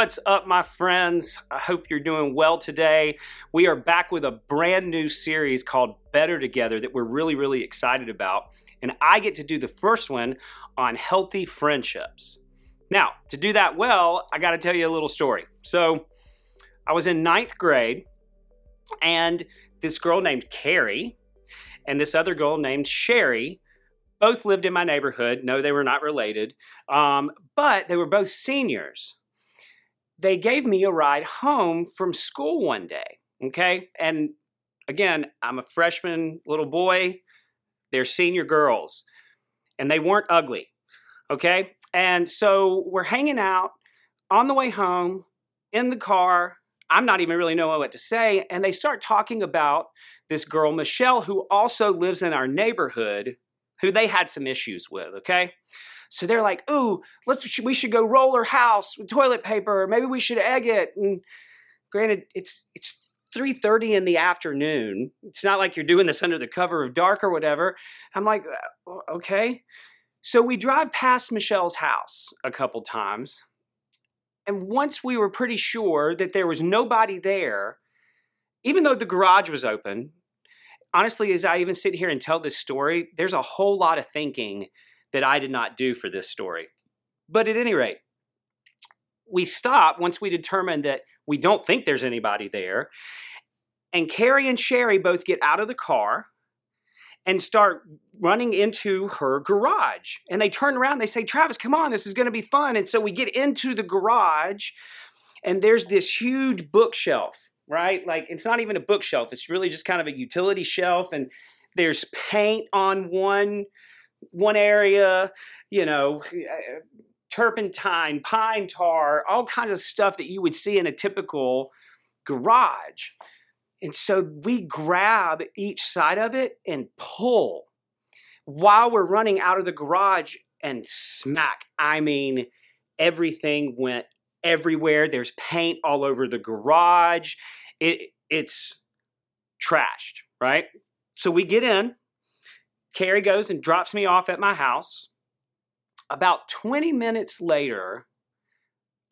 What's up, my friends? I hope you're doing well today. We are back with a brand new series called Better Together that we're really, really excited about. And I get to do the first one on healthy friendships. Now, to do that well, I got to tell you a little story. So, I was in ninth grade, and this girl named Carrie and this other girl named Sherry both lived in my neighborhood. No, they were not related, um, but they were both seniors. They gave me a ride home from school one day. Okay. And again, I'm a freshman little boy. They're senior girls, and they weren't ugly. Okay. And so we're hanging out on the way home in the car. I'm not even really knowing what to say. And they start talking about this girl, Michelle, who also lives in our neighborhood, who they had some issues with, okay? So they're like, "Ooh, let's we should go roll her house with toilet paper. Maybe we should egg it." And granted, it's it's 3:30 in the afternoon. It's not like you're doing this under the cover of dark or whatever. I'm like, uh, "Okay." So we drive past Michelle's house a couple times. And once we were pretty sure that there was nobody there, even though the garage was open, honestly, as I even sit here and tell this story, there's a whole lot of thinking that I did not do for this story. But at any rate, we stop once we determine that we don't think there's anybody there. And Carrie and Sherry both get out of the car and start running into her garage. And they turn around, they say, Travis, come on, this is to be fun. And so we get into the garage, and there's this huge bookshelf right? Like it's not even a bookshelf. It's really just kind of a utility shelf and there's paint on one one area, you know, uh, turpentine, pine tar, all kinds of stuff that you would see in a typical garage. And so we grab each side of it and pull while we're running out of the garage and smack. I mean, everything went everywhere. There's paint all over the garage. It it's trashed, right? So we get in. Carrie goes and drops me off at my house. About 20 minutes later,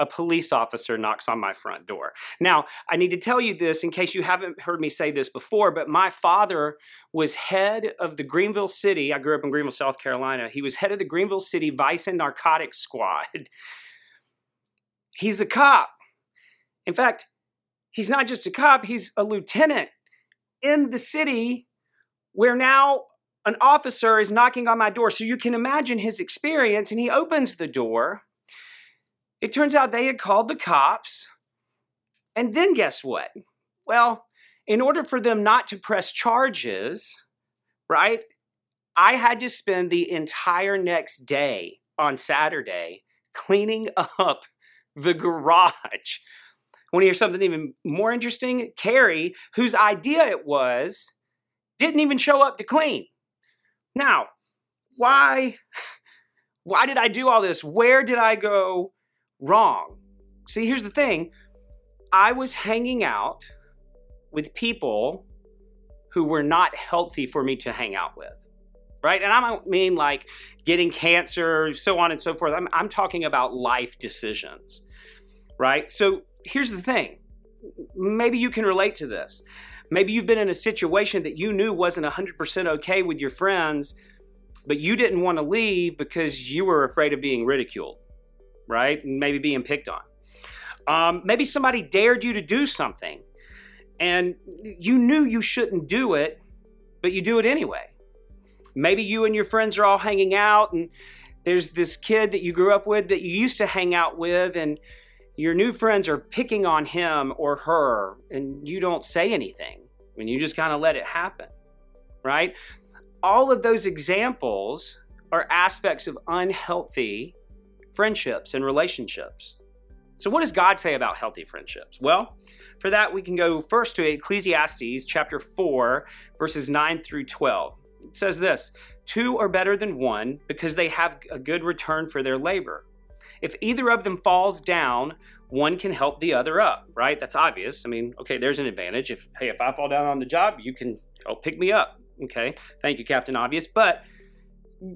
a police officer knocks on my front door. Now, I need to tell you this in case you haven't heard me say this before, but my father was head of the Greenville City. I grew up in Greenville, South Carolina. He was head of the Greenville City Vice and Narcotics Squad. He's a cop. In fact, he's not just a cop, he's a lieutenant in the city where now an officer is knocking on my door. So you can imagine his experience, and he opens the door. It turns out they had called the cops. And then guess what? Well, in order for them not to press charges, right, I had to spend the entire next day on Saturday cleaning up the garage. Want to hear something even more interesting? Carrie, whose idea it was, didn't even show up to clean. Now, why why did I do all this? Where did I go wrong? See, here's the thing. I was hanging out with people who were not healthy for me to hang out with right? And I don't mean like getting cancer, so on and so forth. I'm, I'm talking about life decisions right? So here's the thing maybe you can relate to this. Maybe you've been in a situation that you knew wasn't 100% okay with your friends, but you didn't want to leave because you were afraid of being ridiculed, right? And maybe being picked on. Um, maybe somebody dared you to do something and you knew you shouldn't do it, but you do it anyway. Maybe you and your friends are all hanging out and there's this kid that you grew up with that you used to hang out with and your new friends are picking on him or her and you don't say anything and you just kind of let it happen, right? All of those examples are aspects of unhealthy friendships and relationships. So, what does God say about healthy friendships? Well, for that, we can go first to Ecclesiastes chapter 4, verses 9 through 12. It says this Two are better than one because they have a good return for their labor. If either of them falls down, one can help the other up, right? That's obvious. I mean, okay, there's an advantage. If hey, if I fall down on the job, you can oh, pick me up. Okay, thank you, Captain Obvious. But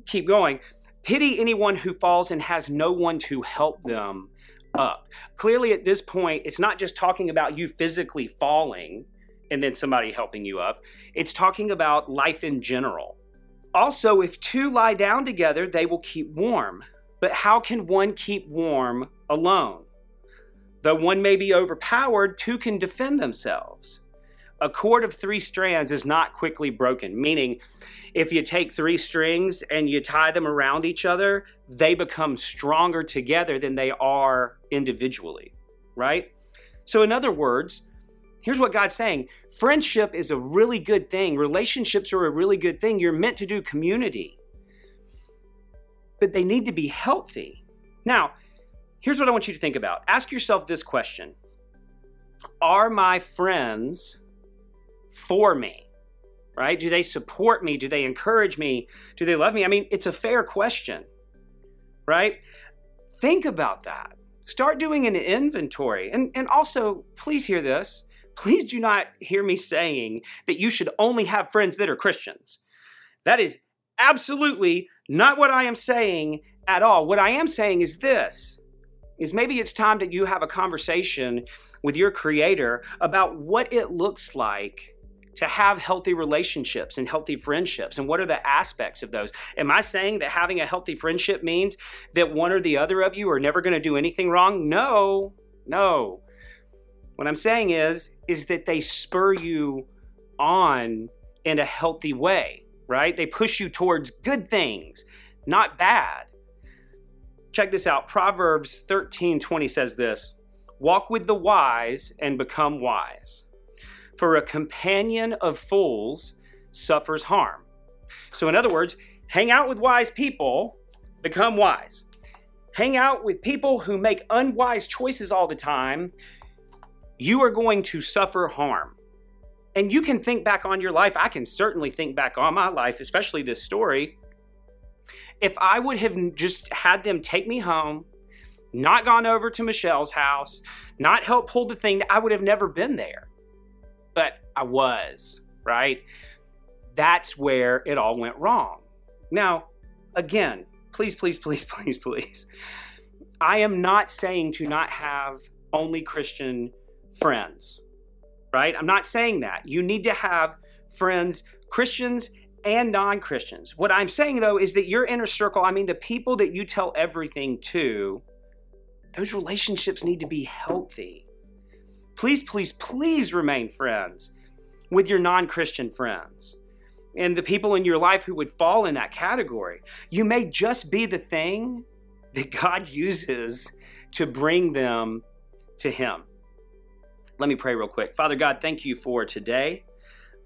keep going. Pity anyone who falls and has no one to help them. up. Clearly, at this point, it's not just talking about you physically falling and then somebody helping you up, it's talking about life in general. Also, if two lie down together, they will keep warm. But how can one keep warm alone? Though one may be overpowered, two can defend themselves. A cord of three strands is not quickly broken, meaning, if you take three strings and you tie them around each other, they become stronger together than they are individually, right? So, in other words, here's what God's saying friendship is a really good thing, relationships are a really good thing. You're meant to do community, but they need to be healthy. Now, here's what I want you to think about ask yourself this question Are my friends for me? Right? Do they support me? Do they encourage me? Do they love me? I mean, it's a fair question, right? Think about that. Start doing an inventory. And, and also, please hear this. Please do not hear me saying that you should only have friends that are Christians. That is absolutely not what I am saying at all. What I am saying is this is maybe it's time that you have a conversation with your creator about what it looks like to have healthy relationships and healthy friendships and what are the aspects of those? Am i saying that having a healthy friendship means that one or the other of you are never going to do anything wrong? No no. What i'm saying is is that they spur you on in a healthy way right they push you towards good things not bad check this out proverbs 13 20 says this walk with the wise and become wise for a companion of fools suffers harm. So, in other words, hang out with wise people, become wise. Hang out with people who make unwise choices all the time, you are going to suffer harm. And you can think back on your life. I can certainly think back on my life, especially this story. If I would have just had them take me home, not gone over to Michelle's house, not help pull the thing, I would have never been there but I was, right? That's where it all went wrong. Now, again, please, please, please, please, please. I am not saying to not have only Christian friends, right? I'm not saying that. You need to have friends, Christians and non Christians. What I'm saying though is that your inner circle, I mean, the people that you tell everything to, those relationships need to be healthy please, please, please remain friends with your non Christian friends and the people in your life who would fall in that category. You may just be the thing that God uses to bring them to Him. Let me pray real quick. Father God, thank you for today.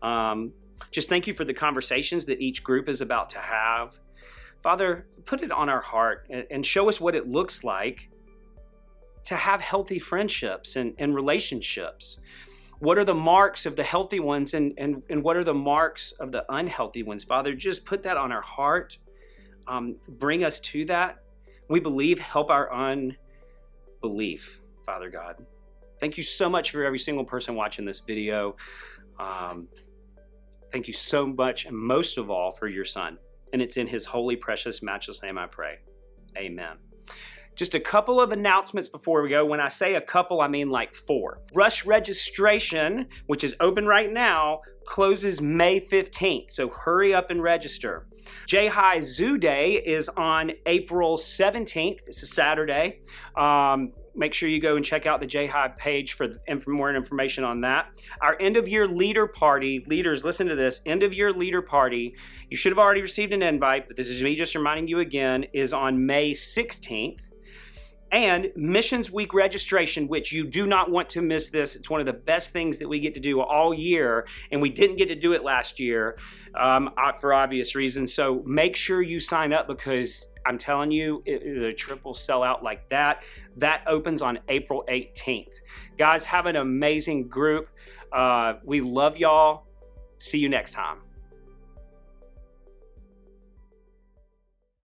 Um, just thank you for the conversations that each group is about to have. Father, put it on our heart and show us what it looks like to have healthy friendships and, and relationships? What are the marks of the healthy ones and, and, and what are the marks of the unhealthy ones? Father, just put that on our heart. Um, bring us to that. We believe, help our unbelief, Father God. Thank you so much for every single person watching this video. Um, thank you so much, and most of all, for your son. And it's in his holy, precious, matchless name I pray. Amen. Just a couple of announcements before we go. When I say a couple, I mean like four. Rush registration, which is open right now, closes May 15th, so hurry up and register. J High Zoo Day is on April 17th. It's a Saturday. Um, make sure you go and check out the J High page for, for more information on that. Our end of year leader party, leaders, listen to this end of year leader party. You should have already received an invite, but this is me just reminding you again, is on May 16th and Missions Week registration, which you do not want to miss this. It's one of the best things that we get to do all year, and we didn't get to do it last year um, uh, for obvious reasons. So make sure you sign up because I'm telling you, the trip will sell out like that. That opens on April 18th. Guys, have an amazing group. Uh, we love y'all. See you next time.